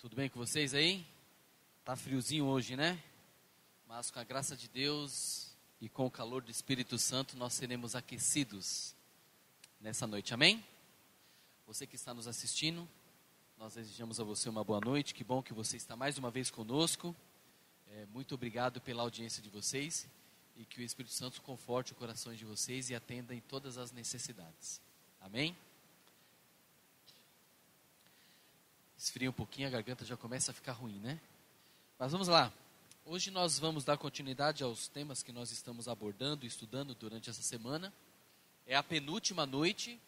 Tudo bem com vocês aí? Tá friozinho hoje, né? Mas com a graça de Deus e com o calor do Espírito Santo, nós seremos aquecidos nessa noite. Amém? Você que está nos assistindo, nós desejamos a você uma boa noite. Que bom que você está mais uma vez conosco. É, muito obrigado pela audiência de vocês e que o Espírito Santo conforte o coração de vocês e atenda em todas as necessidades. Amém? Esfria um pouquinho, a garganta já começa a ficar ruim, né? Mas vamos lá. Hoje nós vamos dar continuidade aos temas que nós estamos abordando e estudando durante essa semana. É a penúltima noite.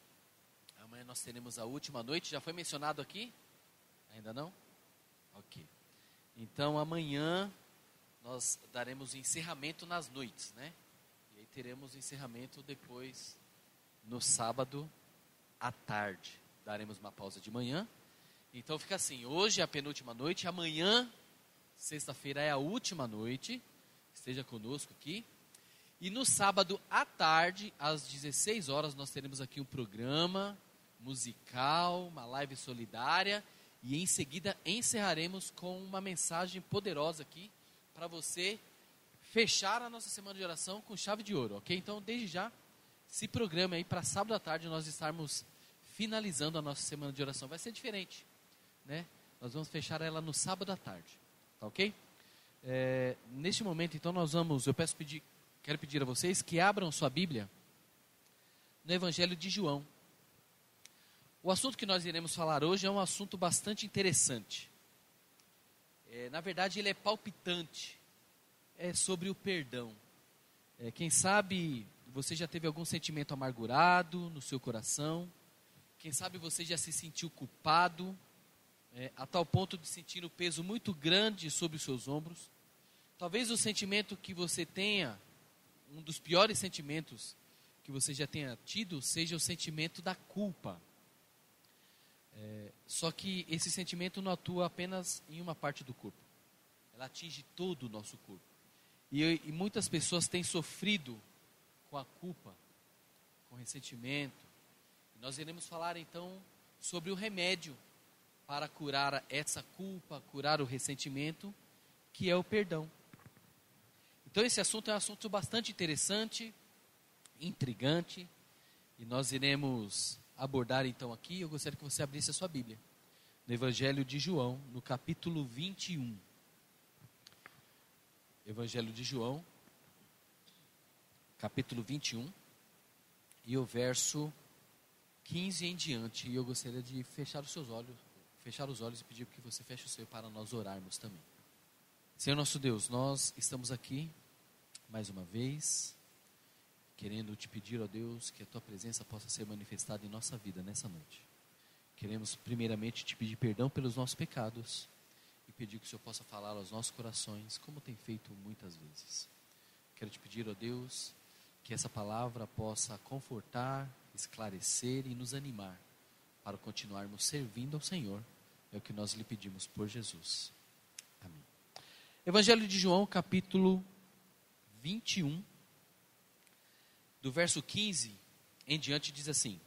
Amanhã nós teremos a última noite. Já foi mencionado aqui? Ainda não? Ok. Então amanhã nós daremos encerramento nas noites, né? E aí teremos encerramento depois no sábado à tarde. Daremos uma pausa de manhã então fica assim: hoje é a penúltima noite, amanhã, sexta-feira, é a última noite. Esteja conosco aqui. E no sábado à tarde, às 16 horas, nós teremos aqui um programa musical, uma live solidária. E em seguida encerraremos com uma mensagem poderosa aqui para você fechar a nossa semana de oração com chave de ouro, ok? Então, desde já, se programa aí para sábado à tarde nós estarmos finalizando a nossa semana de oração. Vai ser diferente né? Nós vamos fechar ela no sábado à tarde, tá ok? É, neste momento, então, nós vamos, eu peço pedir, quero pedir a vocês que abram sua Bíblia no Evangelho de João. O assunto que nós iremos falar hoje é um assunto bastante interessante. É, na verdade, ele é palpitante. É sobre o perdão. É, quem sabe você já teve algum sentimento amargurado no seu coração. Quem sabe você já se sentiu culpado é, a tal ponto de sentir um peso muito grande sobre os seus ombros. Talvez o sentimento que você tenha, um dos piores sentimentos que você já tenha tido, seja o sentimento da culpa. É, só que esse sentimento não atua apenas em uma parte do corpo, ela atinge todo o nosso corpo. E, e muitas pessoas têm sofrido com a culpa, com ressentimento. E nós iremos falar então sobre o remédio para curar essa culpa, curar o ressentimento, que é o perdão. Então, esse assunto é um assunto bastante interessante, intrigante, e nós iremos abordar então aqui. Eu gostaria que você abrisse a sua Bíblia, no Evangelho de João, no capítulo 21. Evangelho de João, capítulo 21, e o verso 15 em diante. E eu gostaria de fechar os seus olhos fechar os olhos e pedir que você feche o seu para nós orarmos também. Senhor nosso Deus, nós estamos aqui mais uma vez, querendo te pedir, ó Deus, que a tua presença possa ser manifestada em nossa vida nessa noite. Queremos primeiramente te pedir perdão pelos nossos pecados e pedir que o Senhor possa falar aos nossos corações, como tem feito muitas vezes. Quero te pedir, ó Deus, que essa palavra possa confortar, esclarecer e nos animar para continuarmos servindo ao Senhor. É o que nós lhe pedimos por Jesus. Amém. Evangelho de João, capítulo 21, do verso 15 em diante, diz assim: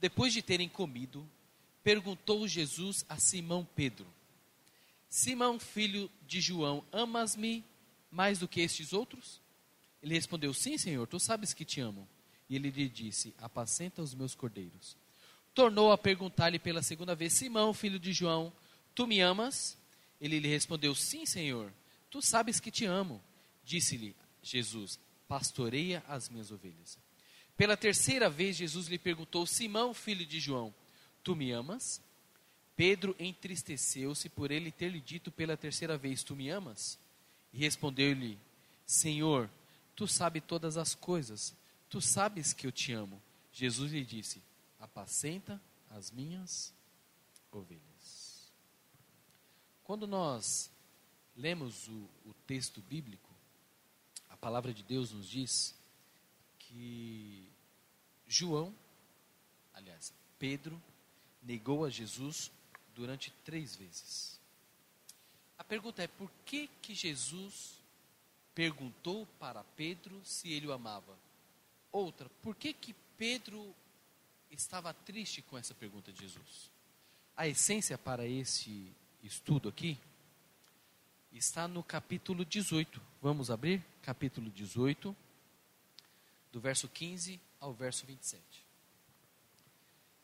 Depois de terem comido, perguntou Jesus a Simão Pedro: Simão, filho de João, amas-me mais do que estes outros? Ele respondeu: Sim, Senhor, tu sabes que te amo. E ele lhe disse: Apacenta os meus cordeiros tornou a perguntar-lhe pela segunda vez: Simão, filho de João, tu me amas? Ele lhe respondeu: Sim, Senhor, tu sabes que te amo. Disse-lhe Jesus: Pastoreia as minhas ovelhas. Pela terceira vez, Jesus lhe perguntou: Simão, filho de João, tu me amas? Pedro entristeceu-se por ele ter lhe dito pela terceira vez: Tu me amas? E respondeu-lhe: Senhor, tu sabes todas as coisas, tu sabes que eu te amo. Jesus lhe disse: apacenta as minhas ovelhas. Quando nós lemos o, o texto bíblico, a palavra de Deus nos diz que João, aliás, Pedro, negou a Jesus durante três vezes. A pergunta é: por que, que Jesus perguntou para Pedro se ele o amava? Outra, por que, que Pedro estava triste com essa pergunta de Jesus. A essência para esse estudo aqui está no capítulo 18. Vamos abrir? Capítulo 18, do verso 15 ao verso 27.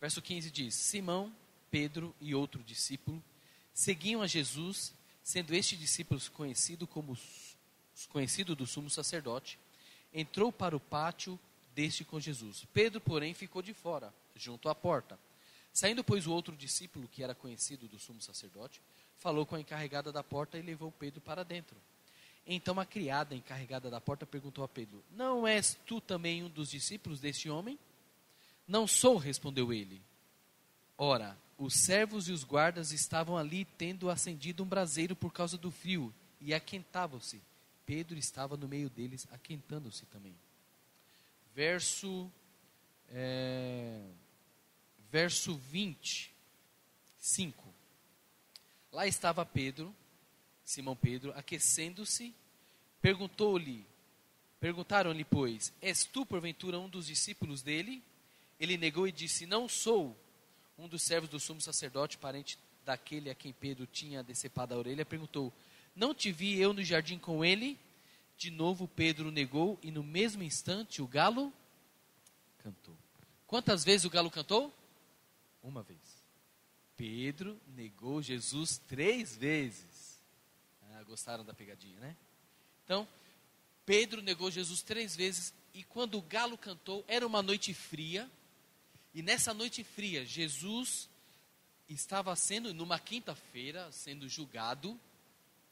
Verso 15 diz: Simão, Pedro e outro discípulo seguiam a Jesus, sendo este discípulo conhecido como conhecido do sumo sacerdote, entrou para o pátio deste com Jesus. Pedro, porém, ficou de fora, junto à porta. Saindo, pois, o outro discípulo, que era conhecido do sumo sacerdote, falou com a encarregada da porta e levou Pedro para dentro. Então a criada encarregada da porta perguntou a Pedro: Não és tu também um dos discípulos deste homem? Não sou, respondeu ele. Ora, os servos e os guardas estavam ali tendo acendido um braseiro por causa do frio e aquentavam-se. Pedro estava no meio deles, aquentando-se também. Verso, é, verso 25. Lá estava Pedro, Simão Pedro, aquecendo-se, perguntou-lhe, perguntaram-lhe, pois, és tu porventura um dos discípulos dele? Ele negou e disse, não sou. Um dos servos do sumo sacerdote, parente daquele a quem Pedro tinha decepado a orelha, perguntou, não te vi eu no jardim com ele? De novo Pedro negou e no mesmo instante o galo cantou. Quantas vezes o galo cantou? Uma vez. Pedro negou Jesus três vezes. Ah, gostaram da pegadinha, né? Então, Pedro negou Jesus três vezes e quando o galo cantou, era uma noite fria. E nessa noite fria, Jesus estava sendo, numa quinta-feira, sendo julgado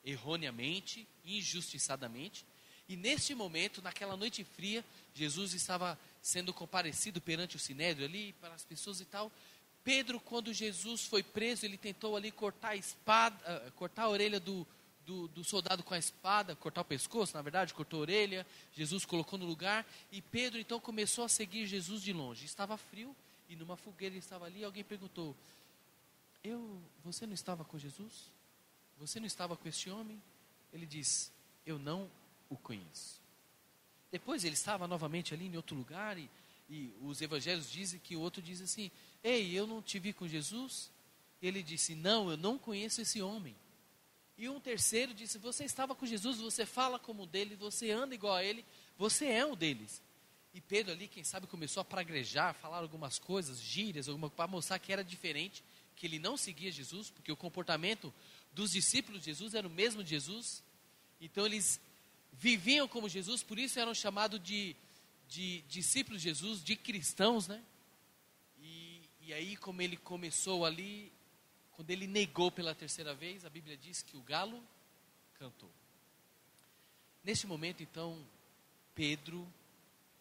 erroneamente, injustiçadamente. E neste momento, naquela noite fria, Jesus estava sendo comparecido perante o sinédrio ali, para as pessoas e tal. Pedro, quando Jesus foi preso, ele tentou ali cortar a espada, uh, cortar a orelha do, do, do, soldado com a espada, cortar o pescoço, na verdade, cortou a orelha, Jesus colocou no lugar, e Pedro então começou a seguir Jesus de longe. Estava frio, e numa fogueira ele estava ali, alguém perguntou, eu, você não estava com Jesus? Você não estava com este homem? Ele diz, eu não o conheço. Depois ele estava novamente ali em outro lugar, e, e os evangelhos dizem que o outro diz assim, Ei, eu não te vi com Jesus? Ele disse: Não, eu não conheço esse homem. E um terceiro disse: Você estava com Jesus, você fala como dele, você anda igual a ele, você é um deles. E Pedro ali, quem sabe, começou a praguejar, falar algumas coisas, gírias, alguma para mostrar que era diferente, que ele não seguia Jesus, porque o comportamento dos discípulos de Jesus era o mesmo de Jesus. Então eles viviam como Jesus, por isso eram chamados de, de discípulos de Jesus, de cristãos, né? E aí, como ele começou ali, quando ele negou pela terceira vez, a Bíblia diz que o galo cantou. Neste momento, então, Pedro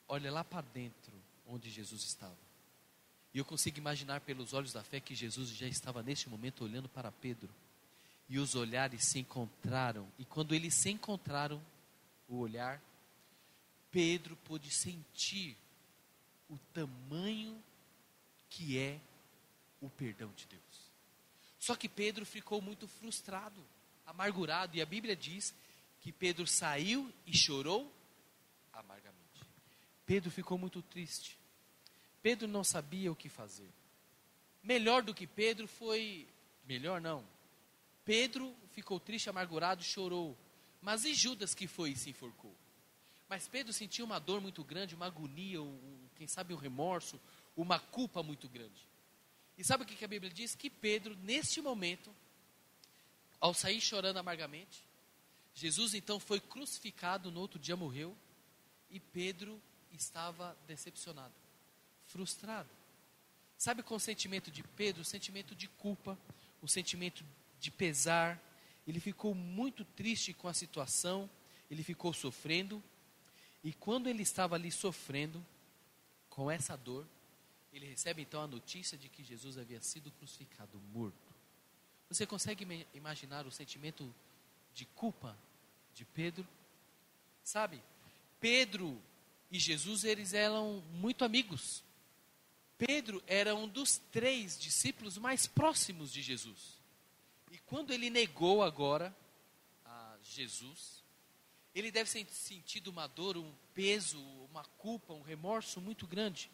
olha lá para dentro, onde Jesus estava. E eu consigo imaginar pelos olhos da fé que Jesus já estava neste momento olhando para Pedro. E os olhares se encontraram. E quando eles se encontraram, o olhar, Pedro pôde sentir o tamanho que é o perdão de Deus. Só que Pedro ficou muito frustrado, amargurado, e a Bíblia diz que Pedro saiu e chorou amargamente. Pedro ficou muito triste. Pedro não sabia o que fazer. Melhor do que Pedro foi. Melhor não. Pedro ficou triste, amargurado, chorou. Mas e Judas que foi e se enforcou? Mas Pedro sentiu uma dor muito grande, uma agonia, um, quem sabe um remorso, uma culpa muito grande. E sabe o que a Bíblia diz? Que Pedro, neste momento, ao sair chorando amargamente, Jesus então foi crucificado, no outro dia morreu, e Pedro estava decepcionado, frustrado. Sabe qual o sentimento de Pedro? O sentimento de culpa, o sentimento de pesar. Ele ficou muito triste com a situação, ele ficou sofrendo. E quando ele estava ali sofrendo, com essa dor, ele recebe então a notícia de que Jesus havia sido crucificado, morto. Você consegue imaginar o sentimento de culpa de Pedro? Sabe, Pedro e Jesus, eles eram muito amigos. Pedro era um dos três discípulos mais próximos de Jesus. E quando ele negou agora a Jesus, ele deve ter sentido uma dor, um peso, uma culpa, um remorso muito grande.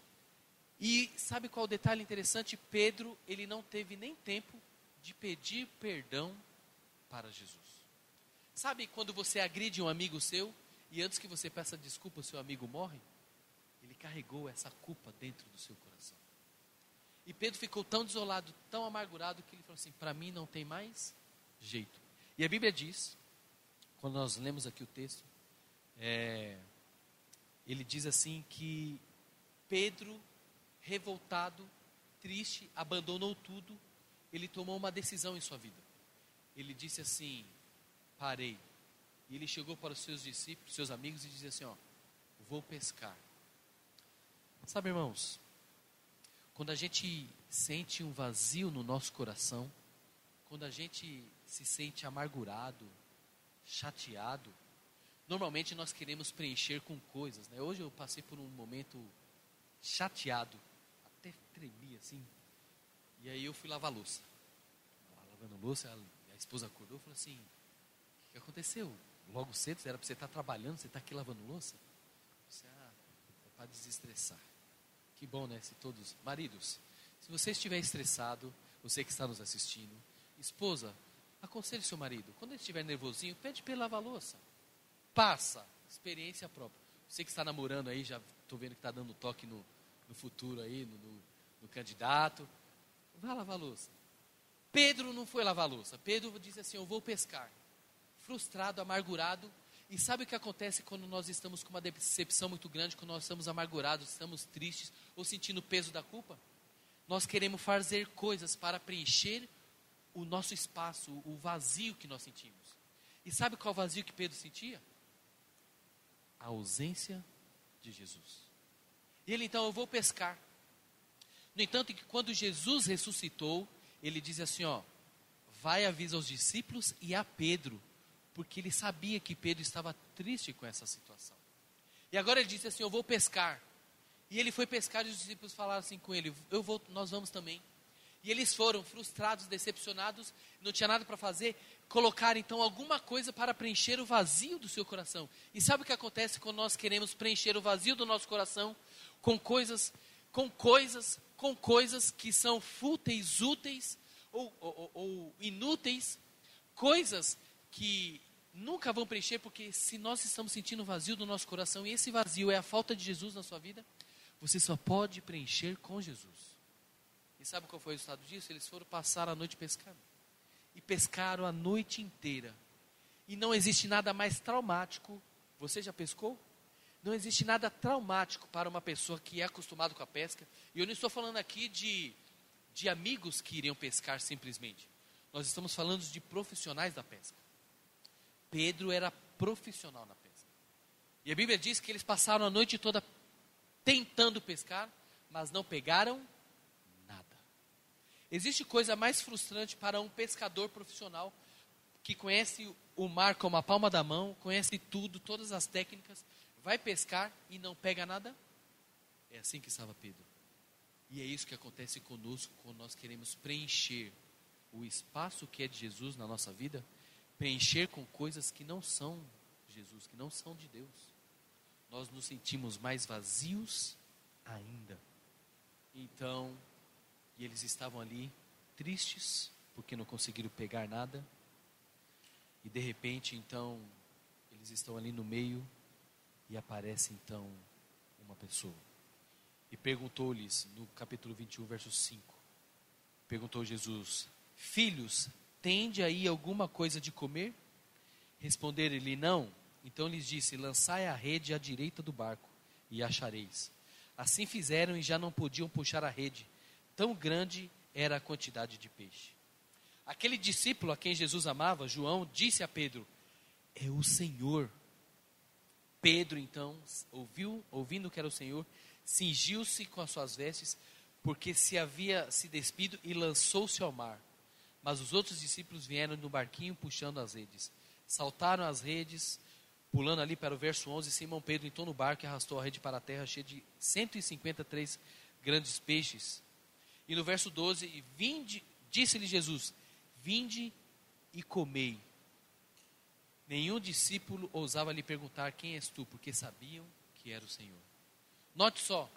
E sabe qual o detalhe interessante? Pedro, ele não teve nem tempo de pedir perdão para Jesus. Sabe quando você agride um amigo seu e antes que você peça desculpa, o seu amigo morre? Ele carregou essa culpa dentro do seu coração. E Pedro ficou tão desolado, tão amargurado, que ele falou assim: Para mim não tem mais jeito. E a Bíblia diz, quando nós lemos aqui o texto, é, ele diz assim que Pedro, revoltado, triste, abandonou tudo, ele tomou uma decisão em sua vida. Ele disse assim: Parei. E ele chegou para os seus discípulos, seus amigos, e disse assim: Ó, vou pescar. Sabe, irmãos, quando a gente sente um vazio no nosso coração, quando a gente se sente amargurado, chateado, normalmente nós queremos preencher com coisas. Né? Hoje eu passei por um momento chateado, até tremi assim. E aí eu fui lavar louça. lavando louça, a, a esposa acordou e falou assim: O que aconteceu? Logo cedo, era para você estar trabalhando, você está aqui lavando louça? Você, ah, é para desestressar. Que bom, né? Se todos. Maridos, se você estiver estressado, você que está nos assistindo, esposa, aconselhe seu marido. Quando ele estiver nervosinho, pede para ele lavar a louça. Passa. Experiência própria. Você que está namorando aí, já estou vendo que está dando toque no, no futuro aí, no, no, no candidato. Vai lavar a louça. Pedro não foi lavar a louça. Pedro disse assim: Eu vou pescar. Frustrado, amargurado, e sabe o que acontece quando nós estamos com uma decepção muito grande, quando nós estamos amargurados, estamos tristes ou sentindo o peso da culpa? Nós queremos fazer coisas para preencher o nosso espaço, o vazio que nós sentimos. E sabe qual vazio que Pedro sentia? A ausência de Jesus. E ele então, eu vou pescar. No entanto, que quando Jesus ressuscitou, ele diz assim, ó, vai avisar os discípulos e a Pedro porque ele sabia que Pedro estava triste com essa situação. E agora ele disse assim: Eu vou pescar. E ele foi pescar e os discípulos falaram assim com ele: Eu vou, nós vamos também. E eles foram frustrados, decepcionados, não tinha nada para fazer, colocar então alguma coisa para preencher o vazio do seu coração. E sabe o que acontece quando nós queremos preencher o vazio do nosso coração com coisas, com coisas, com coisas que são fúteis, úteis ou, ou, ou inúteis, coisas que nunca vão preencher, porque se nós estamos sentindo vazio do nosso coração e esse vazio é a falta de Jesus na sua vida, você só pode preencher com Jesus. E sabe qual foi o resultado disso? Eles foram passar a noite pescando. E pescaram a noite inteira. E não existe nada mais traumático. Você já pescou? Não existe nada traumático para uma pessoa que é acostumado com a pesca. E eu não estou falando aqui de, de amigos que iriam pescar simplesmente. Nós estamos falando de profissionais da pesca. Pedro era profissional na pesca. E a Bíblia diz que eles passaram a noite toda tentando pescar, mas não pegaram nada. Existe coisa mais frustrante para um pescador profissional que conhece o mar como a palma da mão, conhece tudo, todas as técnicas, vai pescar e não pega nada? É assim que estava Pedro. E é isso que acontece conosco quando nós queremos preencher o espaço que é de Jesus na nossa vida preencher com coisas que não são Jesus, que não são de Deus. Nós nos sentimos mais vazios ainda. Então, e eles estavam ali tristes porque não conseguiram pegar nada. E de repente, então, eles estão ali no meio e aparece então uma pessoa. E perguntou-lhes, no capítulo 21, verso 5, perguntou Jesus: Filhos, Tende aí alguma coisa de comer? Responderam-lhe não. Então lhes disse: Lançai a rede à direita do barco, e achareis. Assim fizeram e já não podiam puxar a rede, tão grande era a quantidade de peixe. Aquele discípulo a quem Jesus amava, João, disse a Pedro: É o Senhor. Pedro, então, ouviu, ouvindo que era o Senhor, cingiu-se com as suas vestes, porque se havia se despido e lançou-se ao mar. Mas os outros discípulos vieram no barquinho puxando as redes. Saltaram as redes, pulando ali para o verso 11. Simão Pedro entrou no barco e arrastou a rede para a terra, cheia de 153 grandes peixes. E no verso 12, vinde, disse-lhe Jesus: Vinde e comei. Nenhum discípulo ousava lhe perguntar: Quem és tu? Porque sabiam que era o Senhor. Note só: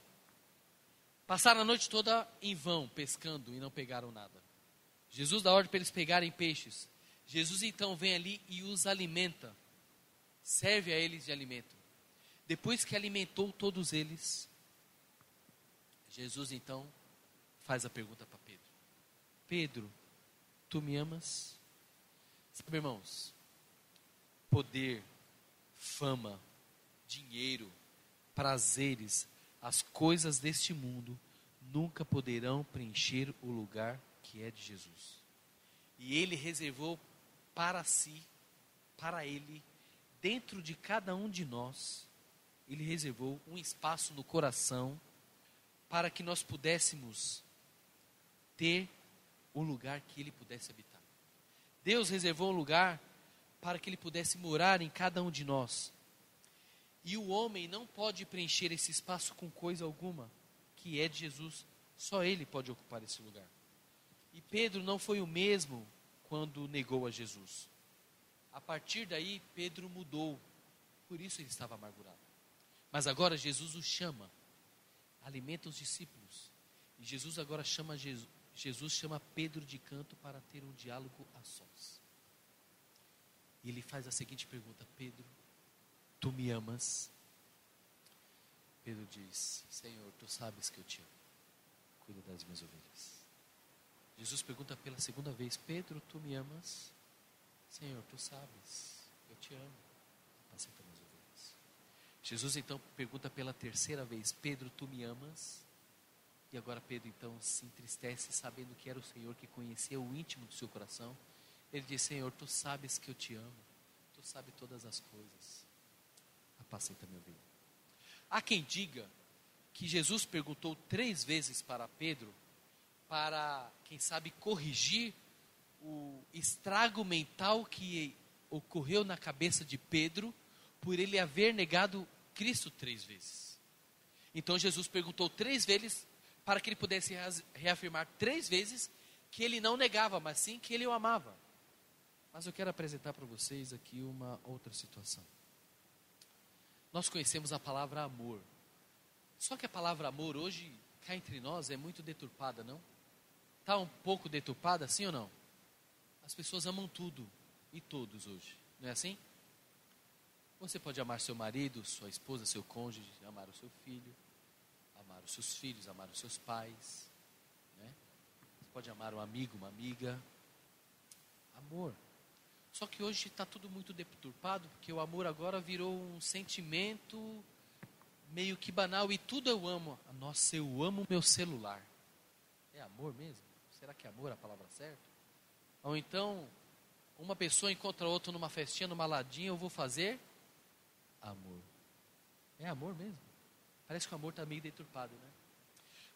passaram a noite toda em vão, pescando e não pegaram nada. Jesus dá ordem para eles pegarem peixes. Jesus então vem ali e os alimenta, serve a eles de alimento. Depois que alimentou todos eles, Jesus então faz a pergunta para Pedro: Pedro, tu me amas? Sabe, irmãos, poder, fama, dinheiro, prazeres, as coisas deste mundo nunca poderão preencher o lugar que é de Jesus. E ele reservou para si, para ele, dentro de cada um de nós, ele reservou um espaço no coração para que nós pudéssemos ter o lugar que ele pudesse habitar. Deus reservou um lugar para que ele pudesse morar em cada um de nós. E o homem não pode preencher esse espaço com coisa alguma, que é de Jesus. Só ele pode ocupar esse lugar. E Pedro não foi o mesmo quando negou a Jesus. A partir daí, Pedro mudou. Por isso ele estava amargurado. Mas agora Jesus o chama, alimenta os discípulos. E Jesus agora chama Jesus, Jesus chama Pedro de canto para ter um diálogo a sós. E ele faz a seguinte pergunta: Pedro, tu me amas? Pedro diz: Senhor, tu sabes que eu te amo. Cuida das minhas ovelhas. Jesus pergunta pela segunda vez: Pedro, tu me amas? Senhor, tu sabes, eu te amo. Apacenta minhas ovelhas. Jesus então pergunta pela terceira vez: Pedro, tu me amas? E agora Pedro então se entristece, sabendo que era o Senhor que conhecia o íntimo do seu coração. Ele diz: Senhor, tu sabes que eu te amo, tu sabes todas as coisas. Apacenta minha ovelha. Há quem diga que Jesus perguntou três vezes para Pedro para, quem sabe, corrigir o estrago mental que ocorreu na cabeça de Pedro por ele haver negado Cristo três vezes. Então Jesus perguntou três vezes para que ele pudesse reafirmar três vezes que ele não negava, mas sim que ele o amava. Mas eu quero apresentar para vocês aqui uma outra situação. Nós conhecemos a palavra amor. Só que a palavra amor hoje, cá entre nós, é muito deturpada, não? Está um pouco deturpada, sim ou não? As pessoas amam tudo e todos hoje, não é assim? Você pode amar seu marido, sua esposa, seu cônjuge, amar o seu filho, amar os seus filhos, amar os seus pais. Né? Você pode amar um amigo, uma amiga. Amor. Só que hoje está tudo muito deturpado, porque o amor agora virou um sentimento meio que banal e tudo eu amo. Nossa, eu amo meu celular. É amor mesmo? Será que é amor a palavra certa? Ou então, uma pessoa encontra outra numa festinha, numa ladinha, eu vou fazer amor. É amor mesmo? Parece que o amor está meio deturpado, né?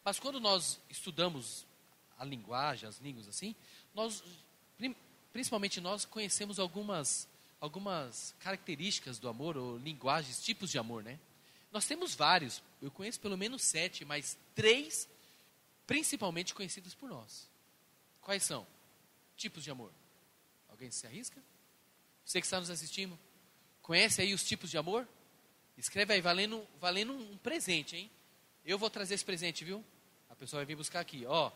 Mas quando nós estudamos a linguagem, as línguas assim, nós, principalmente nós, conhecemos algumas, algumas características do amor, ou linguagens, tipos de amor, né? Nós temos vários, eu conheço pelo menos sete, mas três principalmente conhecidos por nós. Quais são? Tipos de amor. Alguém se arrisca? Você que está nos assistindo, conhece aí os tipos de amor? Escreve aí, valendo, valendo um presente, hein? Eu vou trazer esse presente, viu? A pessoa vai vir buscar aqui, ó.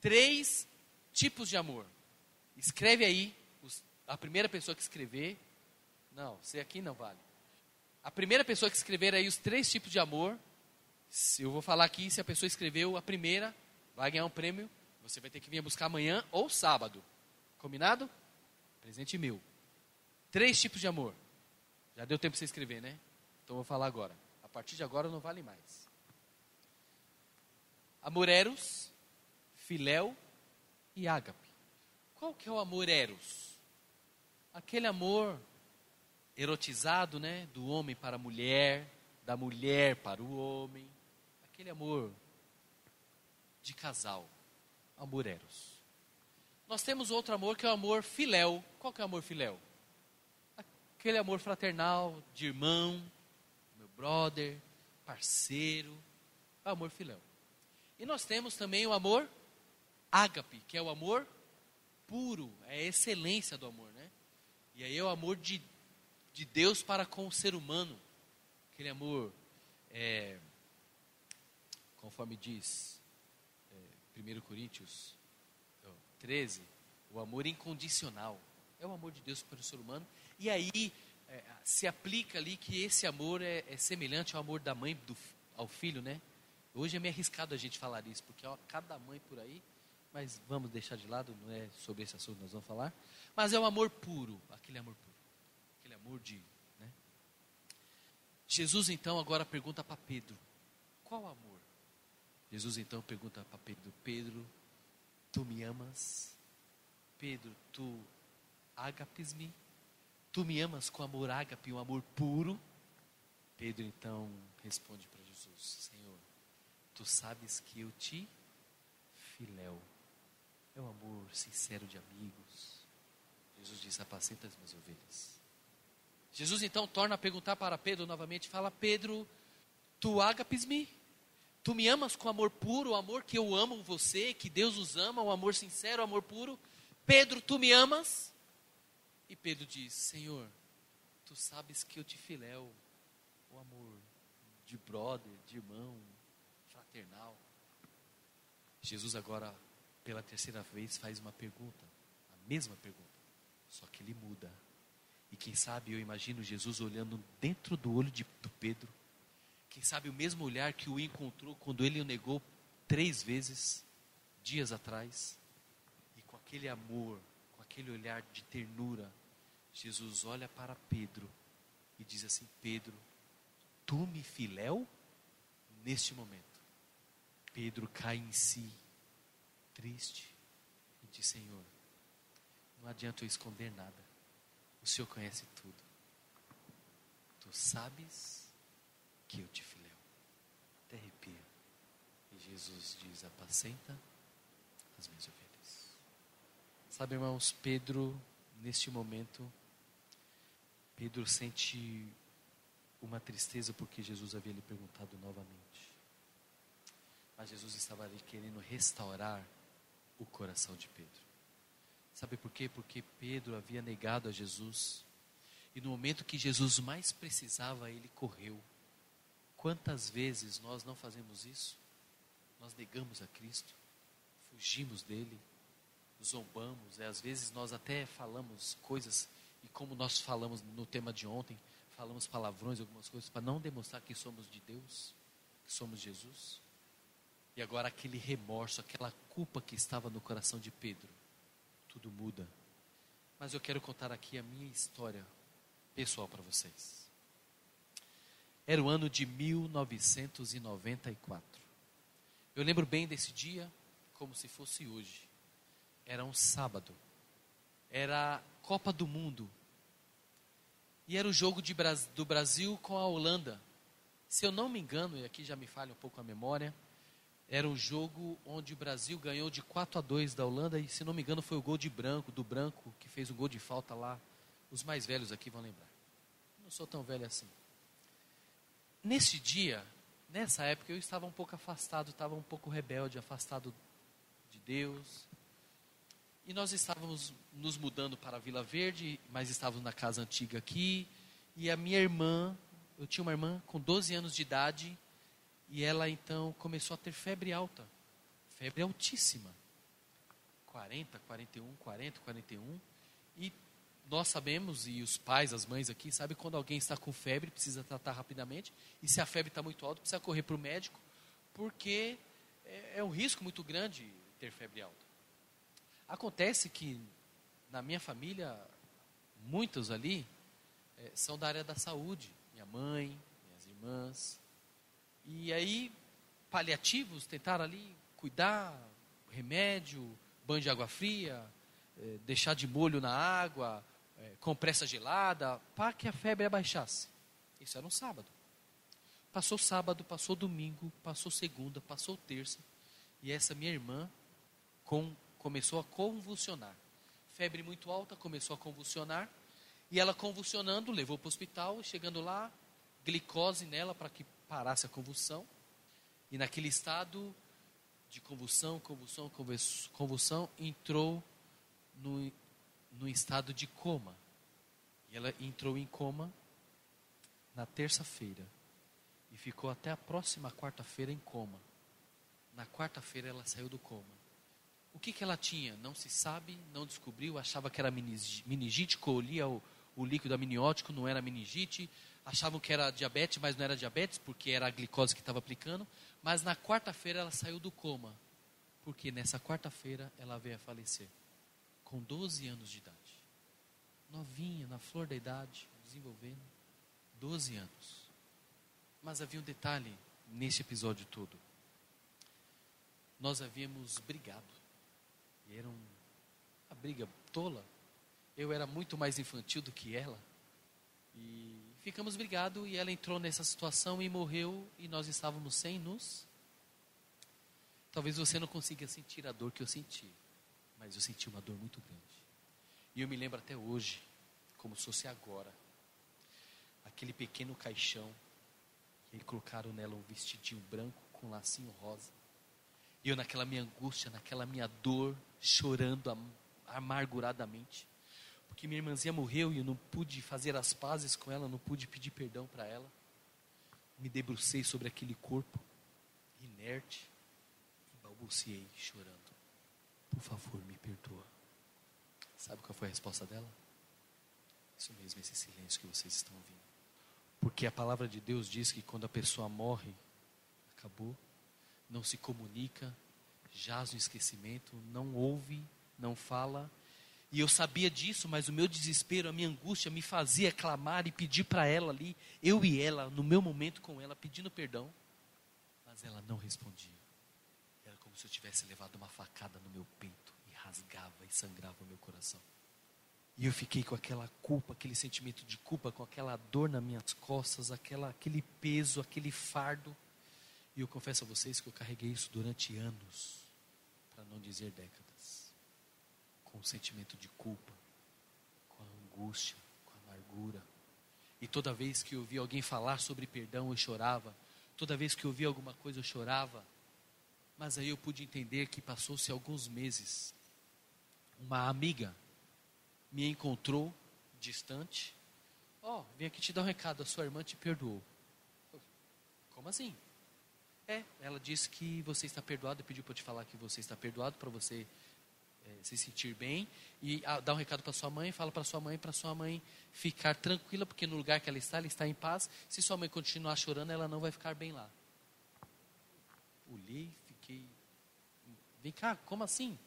Três tipos de amor. Escreve aí, os, a primeira pessoa que escrever. Não, você aqui não vale. A primeira pessoa que escrever aí os três tipos de amor. Eu vou falar aqui, se a pessoa escreveu a primeira, vai ganhar um prêmio você vai ter que vir buscar amanhã ou sábado. Combinado? Presente meu. Três tipos de amor. Já deu tempo para você escrever, né? Então vou falar agora. A partir de agora não vale mais. Amor eros, filéu e ágape. Qual que é o amor eros? Aquele amor erotizado, né, do homem para a mulher, da mulher para o homem. Aquele amor de casal amor eros. Nós temos outro amor que é o amor filéu. Qual que é o amor filéu? Aquele amor fraternal, de irmão, meu brother, parceiro. É o amor filéu. E nós temos também o amor ágape, que é o amor puro, é a excelência do amor, né? E aí é o amor de, de Deus para com o ser humano. Aquele amor, é, conforme diz 1 Coríntios, 13, o amor incondicional. É o amor de Deus para o ser humano. E aí é, se aplica ali que esse amor é, é semelhante ao amor da mãe do, ao filho, né? Hoje é meio arriscado a gente falar isso, porque ó, cada mãe por aí, mas vamos deixar de lado, não é sobre esse assunto que nós vamos falar. Mas é o amor puro, aquele amor puro, aquele amor de. Né? Jesus então agora pergunta para Pedro: qual amor? Jesus então pergunta para Pedro: Pedro, tu me amas? Pedro, tu agapes-me? Tu me amas com amor ágape, um amor puro? Pedro então responde para Jesus: Senhor, tu sabes que eu te filéu. É um amor sincero de amigos. Jesus diz: Apacenta as minhas ovelhas. Jesus então torna a perguntar para Pedro novamente: Fala, Pedro, tu agapes-me? Tu me amas com amor puro, o amor que eu amo você, que Deus os ama, o amor sincero, o amor puro? Pedro, tu me amas? E Pedro diz: Senhor, tu sabes que eu te filéu, o amor de brother, de irmão, fraternal. Jesus agora, pela terceira vez, faz uma pergunta, a mesma pergunta, só que ele muda. E quem sabe eu imagino Jesus olhando dentro do olho de, do Pedro, quem sabe o mesmo olhar que o encontrou quando ele o negou três vezes, dias atrás, e com aquele amor, com aquele olhar de ternura, Jesus olha para Pedro e diz assim: Pedro, tu me filéu? Neste momento, Pedro cai em si, triste, e diz: Senhor, não adianta eu esconder nada, o Senhor conhece tudo. Tu sabes que eu te filéu. Até arrepia. E Jesus diz: Apacenta as minhas ovelhas. Sabe, irmãos, Pedro, neste momento, Pedro sente uma tristeza porque Jesus havia lhe perguntado novamente. Mas Jesus estava ali querendo restaurar o coração de Pedro. Sabe por quê? Porque Pedro havia negado a Jesus. E no momento que Jesus mais precisava, ele correu. Quantas vezes nós não fazemos isso? Nós negamos a Cristo, fugimos dele, zombamos, e às vezes nós até falamos coisas e como nós falamos no tema de ontem, falamos palavrões, algumas coisas, para não demonstrar que somos de Deus, que somos Jesus. E agora aquele remorso, aquela culpa que estava no coração de Pedro, tudo muda. Mas eu quero contar aqui a minha história pessoal para vocês. Era o ano de 1994. Eu lembro bem desse dia como se fosse hoje. Era um sábado. Era Copa do Mundo. E era o jogo de, do Brasil com a Holanda. Se eu não me engano, e aqui já me falha um pouco a memória, era um jogo onde o Brasil ganhou de 4 a 2 da Holanda e se não me engano foi o gol de branco, do branco, que fez o gol de falta lá. Os mais velhos aqui vão lembrar. Não sou tão velho assim. Nesse dia, nessa época eu estava um pouco afastado, estava um pouco rebelde, afastado de Deus, e nós estávamos nos mudando para a Vila Verde, mas estávamos na casa antiga aqui. E a minha irmã, eu tinha uma irmã com 12 anos de idade, e ela então começou a ter febre alta. Febre altíssima. 40, 41, 40, 41. E nós sabemos, e os pais, as mães aqui, sabem quando alguém está com febre, precisa tratar rapidamente. E se a febre está muito alta, precisa correr para o médico, porque é, é um risco muito grande ter febre alta. Acontece que na minha família, muitos ali é, são da área da saúde. Minha mãe, minhas irmãs. E aí, paliativos tentaram ali cuidar, remédio, banho de água fria, é, deixar de molho na água, é, compressa gelada, para que a febre abaixasse. Isso era um sábado. Passou sábado, passou domingo, passou segunda, passou terça. E essa minha irmã, com começou a convulsionar. Febre muito alta, começou a convulsionar. E ela convulsionando, levou para o hospital. Chegando lá, glicose nela para que parasse a convulsão. E naquele estado de convulsão, convulsão, convulsão, entrou no, no estado de coma. E ela entrou em coma na terça-feira. E ficou até a próxima quarta-feira em coma. Na quarta-feira ela saiu do coma. O que, que ela tinha? Não se sabe, não descobriu, achava que era meningite, colhia o, o líquido amniótico, não era meningite, achavam que era diabetes, mas não era diabetes, porque era a glicose que estava aplicando. Mas na quarta-feira ela saiu do coma, porque nessa quarta-feira ela veio a falecer, com 12 anos de idade. Novinha, na flor da idade, desenvolvendo, 12 anos. Mas havia um detalhe nesse episódio todo. Nós havíamos brigado. E era uma briga tola. Eu era muito mais infantil do que ela. E ficamos brigados e ela entrou nessa situação e morreu e nós estávamos sem nos. Talvez você não consiga sentir a dor que eu senti, mas eu senti uma dor muito grande. E eu me lembro até hoje, como se fosse agora, aquele pequeno caixão, e colocaram nela um vestidinho branco com um lacinho rosa. E eu naquela minha angústia, naquela minha dor, chorando amarguradamente porque minha irmãzinha morreu e eu não pude fazer as pazes com ela, não pude pedir perdão para ela. Me debrucei sobre aquele corpo inerte e balbuciei chorando. Por favor, me perdoa. Sabe qual foi a resposta dela? Isso mesmo, esse silêncio que vocês estão ouvindo. Porque a palavra de Deus diz que quando a pessoa morre, acabou, não se comunica, jaz no esquecimento, não ouve, não fala, e eu sabia disso, mas o meu desespero, a minha angústia me fazia clamar e pedir para ela ali, eu e ela, no meu momento com ela, pedindo perdão. Mas ela não respondia. Se eu tivesse levado uma facada no meu peito e rasgava e sangrava o meu coração. E eu fiquei com aquela culpa, aquele sentimento de culpa, com aquela dor nas minhas costas, aquela, aquele peso, aquele fardo. E eu confesso a vocês que eu carreguei isso durante anos, para não dizer décadas com o sentimento de culpa, com a angústia, com a amargura. E toda vez que eu ouvia alguém falar sobre perdão, eu chorava. Toda vez que eu ouvia alguma coisa, eu chorava. Mas aí eu pude entender que passou-se alguns meses. Uma amiga me encontrou distante. Ó, oh, vim aqui te dar um recado, a sua irmã te perdoou. Como assim? É, ela disse que você está perdoado, pediu para eu te falar que você está perdoado, para você é, se sentir bem e a, dá um recado para sua mãe, fala para sua mãe, para sua mãe ficar tranquila, porque no lugar que ela está, ela está em paz. Se sua mãe continuar chorando, ela não vai ficar bem lá. Olhei. Vem cá, como assim?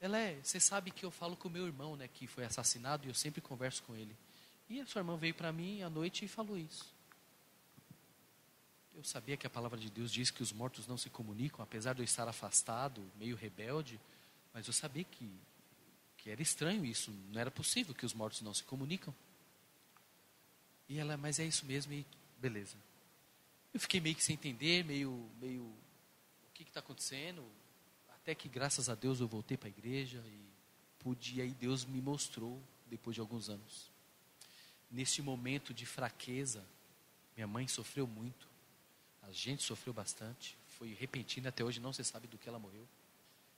Ela é, você sabe que eu falo com o meu irmão, né, que foi assassinado e eu sempre converso com ele. E a sua irmã veio para mim à noite e falou isso. Eu sabia que a palavra de Deus diz que os mortos não se comunicam, apesar de eu estar afastado, meio rebelde. Mas eu sabia que, que era estranho isso, não era possível que os mortos não se comunicam. E ela, mas é isso mesmo, e beleza. Eu fiquei meio que sem entender, meio, meio, o que está acontecendo? Até que, graças a Deus, eu voltei para a igreja e pude, e aí Deus me mostrou, depois de alguns anos. Nesse momento de fraqueza, minha mãe sofreu muito, a gente sofreu bastante, foi repentino, até hoje não se sabe do que ela morreu.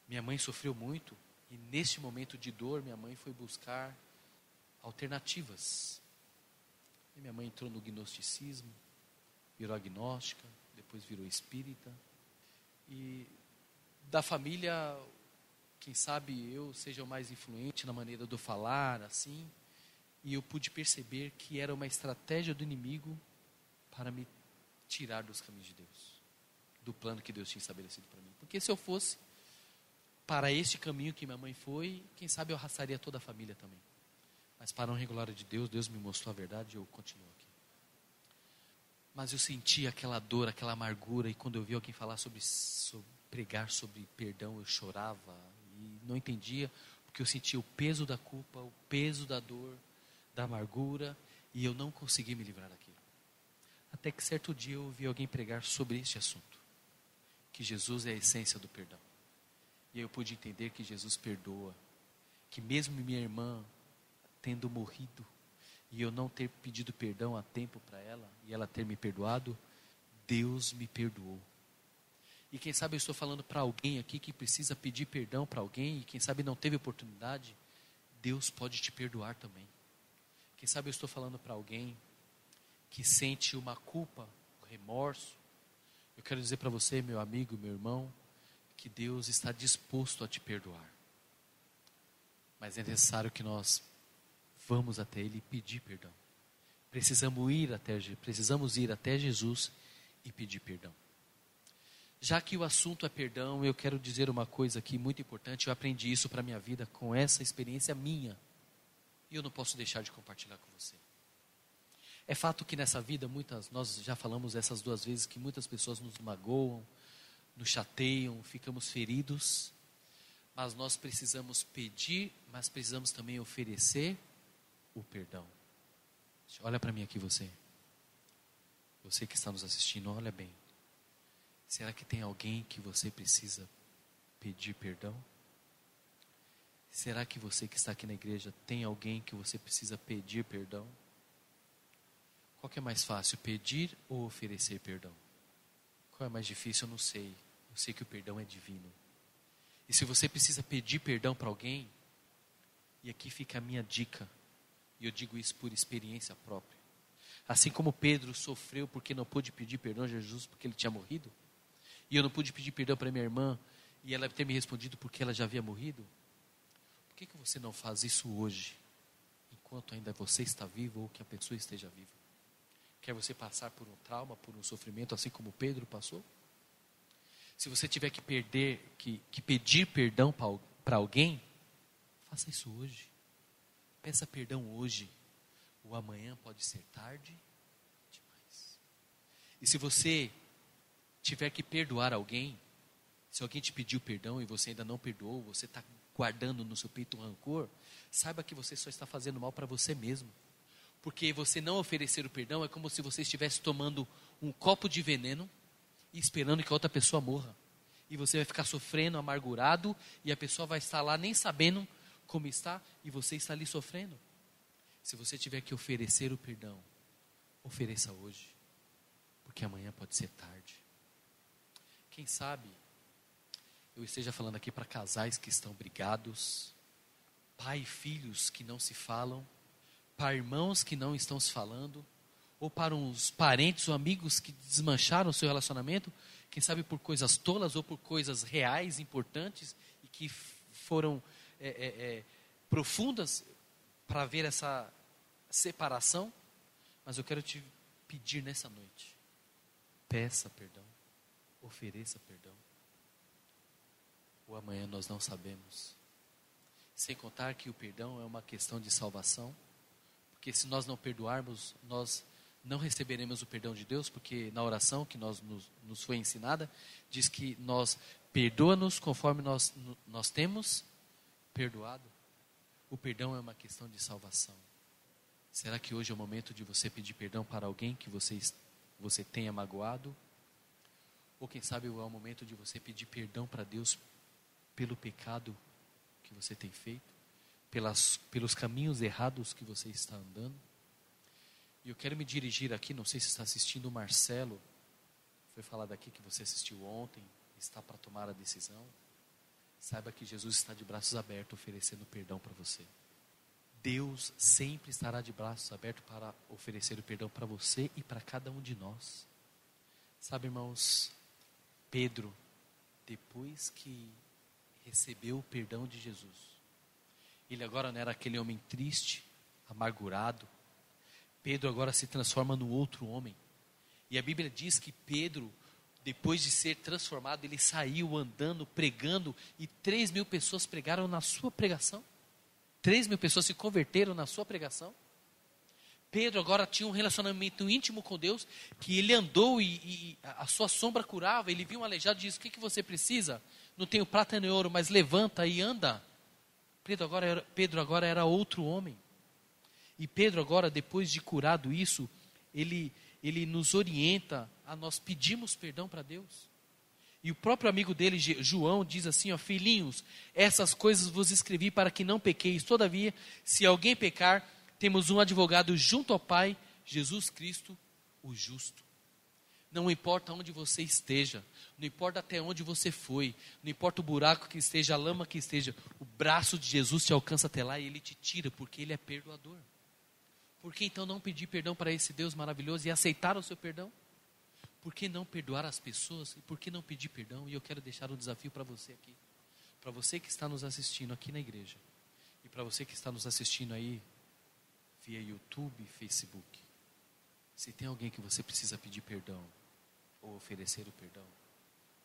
Minha mãe sofreu muito e nesse momento de dor, minha mãe foi buscar alternativas. E minha mãe entrou no gnosticismo, virou agnóstica, depois virou espírita. E da família, quem sabe eu seja o mais influente na maneira de falar, assim. E eu pude perceber que era uma estratégia do inimigo para me tirar dos caminhos de Deus, do plano que Deus tinha estabelecido para mim. Porque se eu fosse para este caminho que minha mãe foi, quem sabe eu arrastaria toda a família também. Mas para honra glória de Deus, Deus me mostrou a verdade e eu continuo aqui. Mas eu senti aquela dor, aquela amargura, e quando eu vi alguém falar sobre, sobre pregar sobre perdão, eu chorava e não entendia, porque eu sentia o peso da culpa, o peso da dor, da amargura, e eu não conseguia me livrar daquilo. Até que certo dia eu ouvi alguém pregar sobre este assunto, que Jesus é a essência do perdão. E eu pude entender que Jesus perdoa. Que mesmo minha irmã tendo morrido e eu não ter pedido perdão a tempo para ela e ela ter me perdoado, Deus me perdoou. E quem sabe eu estou falando para alguém aqui que precisa pedir perdão para alguém e quem sabe não teve oportunidade, Deus pode te perdoar também. Quem sabe eu estou falando para alguém que sente uma culpa, remorso. Eu quero dizer para você, meu amigo, meu irmão, que Deus está disposto a te perdoar. Mas é necessário que nós vamos até Ele pedir perdão. Precisamos ir até, precisamos ir até Jesus e pedir perdão. Já que o assunto é perdão, eu quero dizer uma coisa aqui muito importante. Eu aprendi isso para a minha vida com essa experiência minha. E eu não posso deixar de compartilhar com você. É fato que nessa vida, muitas, nós já falamos essas duas vezes, que muitas pessoas nos magoam, nos chateiam, ficamos feridos. Mas nós precisamos pedir, mas precisamos também oferecer o perdão. Olha para mim aqui você. Você que está nos assistindo, olha bem. Será que tem alguém que você precisa pedir perdão? Será que você que está aqui na igreja tem alguém que você precisa pedir perdão? Qual que é mais fácil, pedir ou oferecer perdão? Qual é mais difícil? Eu não sei. Eu sei que o perdão é divino. E se você precisa pedir perdão para alguém, e aqui fica a minha dica, e eu digo isso por experiência própria. Assim como Pedro sofreu porque não pôde pedir perdão a Jesus porque ele tinha morrido, e eu não pude pedir perdão para minha irmã e ela ter me respondido porque ela já havia morrido? Por que, que você não faz isso hoje, enquanto ainda você está vivo ou que a pessoa esteja viva? Quer você passar por um trauma, por um sofrimento, assim como Pedro passou? Se você tiver que perder, que, que pedir perdão para alguém, faça isso hoje. Peça perdão hoje. O amanhã pode ser tarde demais. E se você tiver que perdoar alguém, se alguém te pediu perdão e você ainda não perdoou, você está guardando no seu peito um rancor, saiba que você só está fazendo mal para você mesmo. Porque você não oferecer o perdão é como se você estivesse tomando um copo de veneno e esperando que a outra pessoa morra. E você vai ficar sofrendo, amargurado, e a pessoa vai estar lá nem sabendo como está, e você está ali sofrendo. Se você tiver que oferecer o perdão, ofereça hoje, porque amanhã pode ser tarde. Quem sabe eu esteja falando aqui para casais que estão brigados, pai e filhos que não se falam, para irmãos que não estão se falando, ou para uns parentes ou amigos que desmancharam o seu relacionamento, quem sabe por coisas tolas ou por coisas reais, importantes e que foram é, é, é, profundas para ver essa separação. Mas eu quero te pedir nessa noite: peça perdão ofereça perdão. O amanhã nós não sabemos. Sem contar que o perdão é uma questão de salvação, porque se nós não perdoarmos, nós não receberemos o perdão de Deus, porque na oração que nós, nos, nos foi ensinada, diz que nós perdoa-nos conforme nós, nós temos perdoado. O perdão é uma questão de salvação. Será que hoje é o momento de você pedir perdão para alguém que você, você tenha magoado? Ou quem sabe é o momento de você pedir perdão para Deus pelo pecado que você tem feito, pelas, pelos caminhos errados que você está andando. E eu quero me dirigir aqui, não sei se está assistindo o Marcelo, foi falado aqui que você assistiu ontem, está para tomar a decisão. Saiba que Jesus está de braços abertos oferecendo perdão para você. Deus sempre estará de braços abertos para oferecer o perdão para você e para cada um de nós. Sabe, irmãos, Pedro, depois que recebeu o perdão de Jesus, ele agora não era aquele homem triste, amargurado. Pedro agora se transforma no outro homem. E a Bíblia diz que Pedro, depois de ser transformado, ele saiu andando, pregando, e três mil pessoas pregaram na sua pregação. Três mil pessoas se converteram na sua pregação. Pedro agora tinha um relacionamento íntimo com Deus, que ele andou e, e a sua sombra curava. Ele viu um aleijado e disse: O que, que você precisa? Não tenho prata nem ouro, mas levanta e anda. Pedro agora, era, Pedro agora era outro homem. E Pedro agora, depois de curado isso, ele, ele nos orienta a nós pedirmos perdão para Deus. E o próprio amigo dele, João, diz assim: ó, Filhinhos, essas coisas vos escrevi para que não pequeis. Todavia, se alguém pecar, temos um advogado junto ao Pai, Jesus Cristo, o justo. Não importa onde você esteja, não importa até onde você foi, não importa o buraco que esteja, a lama que esteja, o braço de Jesus te alcança até lá e ele te tira, porque ele é perdoador. Por que então não pedir perdão para esse Deus maravilhoso e aceitar o seu perdão? por que não perdoar as pessoas e por que não pedir perdão? E eu quero deixar um desafio para você aqui. Para você que está nos assistindo aqui na igreja. E para você que está nos assistindo aí via YouTube, Facebook. Se tem alguém que você precisa pedir perdão ou oferecer o perdão,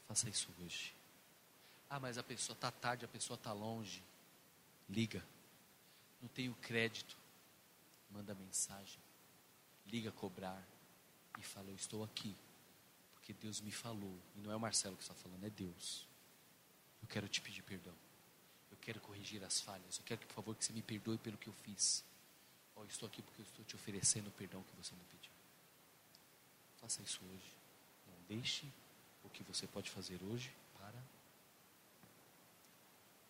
faça isso hoje. Ah, mas a pessoa está tarde, a pessoa está longe. Liga. Não tenho crédito. Manda mensagem. Liga cobrar. E fala: Eu estou aqui. Porque Deus me falou. E não é o Marcelo que está falando, é Deus. Eu quero te pedir perdão. Eu quero corrigir as falhas. Eu quero, por favor, que você me perdoe pelo que eu fiz. Oh, estou aqui porque eu estou te oferecendo o perdão que você me pediu. Faça isso hoje. Não deixe o que você pode fazer hoje para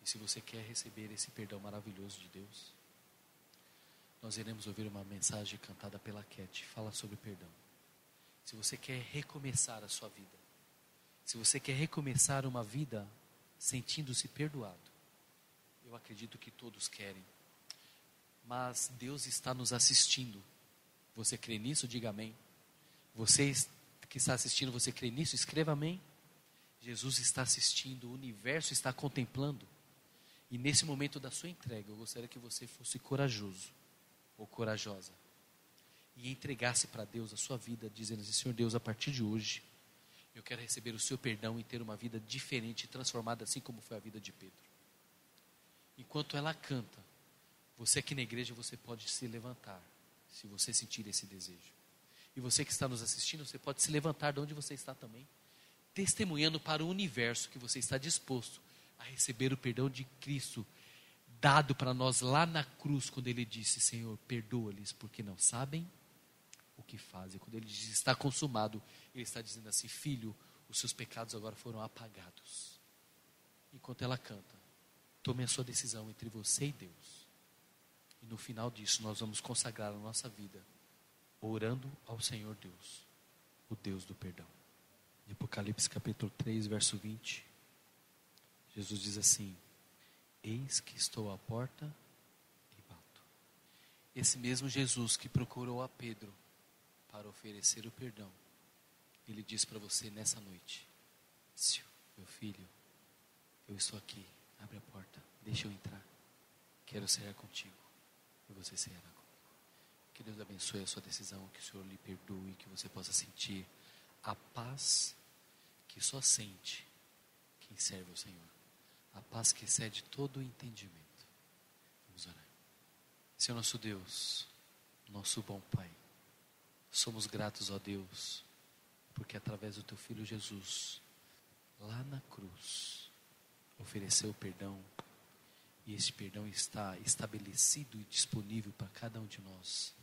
e se você quer receber esse perdão maravilhoso de Deus, nós iremos ouvir uma mensagem cantada pela Cat, fala sobre perdão. Se você quer recomeçar a sua vida, se você quer recomeçar uma vida sentindo-se perdoado, eu acredito que todos querem, mas Deus está nos assistindo. Você crê nisso? Diga amém. Você que está assistindo, você crê nisso? Escreva amém. Jesus está assistindo, o universo está contemplando. E nesse momento da sua entrega, eu gostaria que você fosse corajoso ou corajosa e entregasse para Deus a sua vida, dizendo assim: Senhor Deus, a partir de hoje, eu quero receber o seu perdão e ter uma vida diferente transformada, assim como foi a vida de Pedro. Enquanto ela canta, você aqui na igreja, você pode se levantar, se você sentir esse desejo. E você que está nos assistindo, você pode se levantar de onde você está também, testemunhando para o universo que você está disposto a receber o perdão de Cristo dado para nós lá na cruz, quando ele disse: Senhor, perdoa-lhes, porque não sabem o que fazem. Quando ele diz está consumado, ele está dizendo assim: Filho, os seus pecados agora foram apagados. Enquanto ela canta, tome a sua decisão entre você e Deus. E no final disso, nós vamos consagrar a nossa vida, orando ao Senhor Deus, o Deus do perdão. Em Apocalipse capítulo 3, verso 20. Jesus diz assim: Eis que estou à porta e bato. Esse mesmo Jesus que procurou a Pedro para oferecer o perdão, ele diz para você nessa noite: Meu filho, eu estou aqui, abre a porta, deixa eu entrar. Quero ser contigo você comigo. Que Deus abençoe a sua decisão, que o Senhor lhe perdoe, que você possa sentir a paz que só sente quem serve o Senhor a paz que excede todo o entendimento. Vamos orar. Senhor nosso Deus, nosso bom Pai, somos gratos, ó Deus, porque através do Teu Filho Jesus, lá na cruz, ofereceu perdão, e esse perdão está estabelecido e disponível para cada um de nós.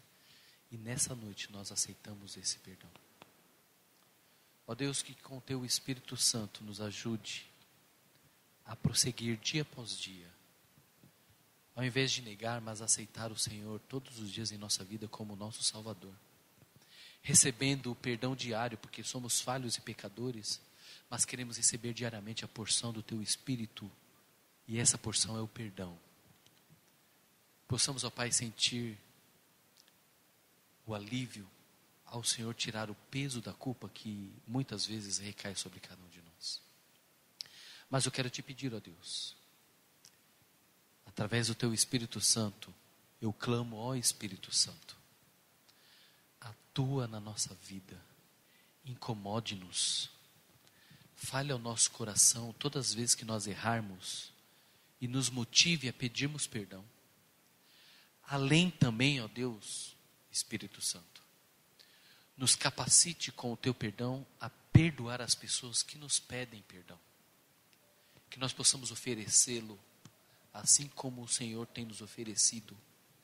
E nessa noite nós aceitamos esse perdão. Ó Deus, que com Teu Espírito Santo nos ajude a prosseguir dia após dia. Ao invés de negar, mas aceitar o Senhor todos os dias em nossa vida como nosso Salvador. Recebendo o perdão diário, porque somos falhos e pecadores, mas queremos receber diariamente a porção do Teu Espírito, e essa porção é o perdão. Possamos, ó Pai, sentir o alívio ao Senhor tirar o peso da culpa que muitas vezes recai sobre cada um de nós. Mas eu quero te pedir, ó Deus, através do teu Espírito Santo, eu clamo, ó Espírito Santo, atua na nossa vida, incomode-nos, fale ao nosso coração todas as vezes que nós errarmos e nos motive a pedirmos perdão. Além também, ó Deus, Espírito Santo, nos capacite com o teu perdão a perdoar as pessoas que nos pedem perdão que nós possamos oferecê-lo, assim como o Senhor tem nos oferecido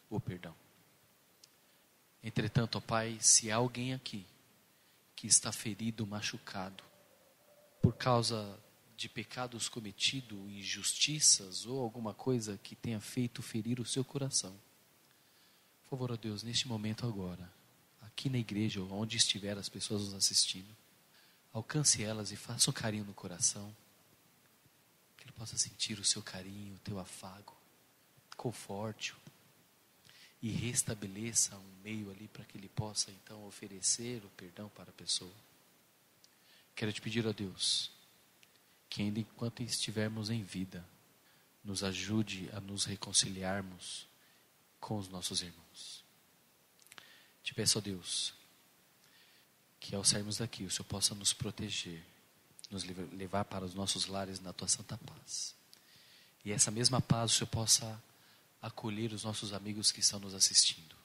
o perdão. Entretanto, ó Pai, se há alguém aqui que está ferido, machucado, por causa de pecados cometidos, injustiças ou alguma coisa que tenha feito ferir o seu coração, por favor, ó Deus, neste momento agora, aqui na igreja, onde estiver as pessoas nos assistindo, alcance elas e faça um carinho no coração que ele possa sentir o seu carinho, o teu afago, conforte-o e restabeleça um meio ali para que ele possa então oferecer o perdão para a pessoa. Quero te pedir, ó Deus, que ainda enquanto estivermos em vida, nos ajude a nos reconciliarmos com os nossos irmãos. Te peço, ó Deus, que ao sairmos daqui o Senhor possa nos proteger, nos levar para os nossos lares na tua santa paz. E essa mesma paz o Senhor possa acolher os nossos amigos que estão nos assistindo.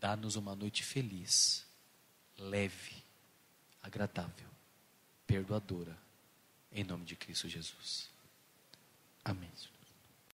Dá-nos uma noite feliz, leve, agradável, perdoadora, em nome de Cristo Jesus. Amém.